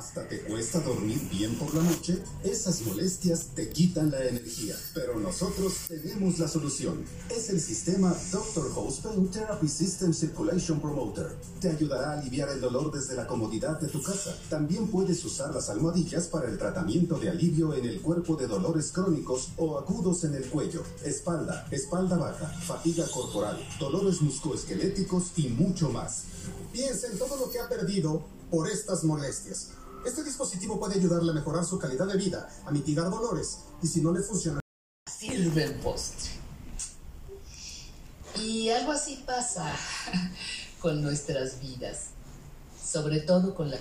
hasta te cuesta dormir bien por la noche, esas molestias te quitan la energía. Pero nosotros tenemos la solución. Es el sistema Dr. House Pain Therapy System Circulation Promoter. Te ayudará a aliviar el dolor desde la comodidad de tu casa. También puedes usar las almohadillas para el tratamiento de alivio en el cuerpo de dolores crónicos o agudos en el cuello, espalda, espalda baja, fatiga corporal, dolores musculoesqueléticos y mucho más. Piensa en todo lo que ha perdido por estas molestias. Este dispositivo puede ayudarle a mejorar su calidad de vida, a mitigar dolores, y si no le funciona... Sirve postre. Y algo así pasa con nuestras vidas, sobre todo con la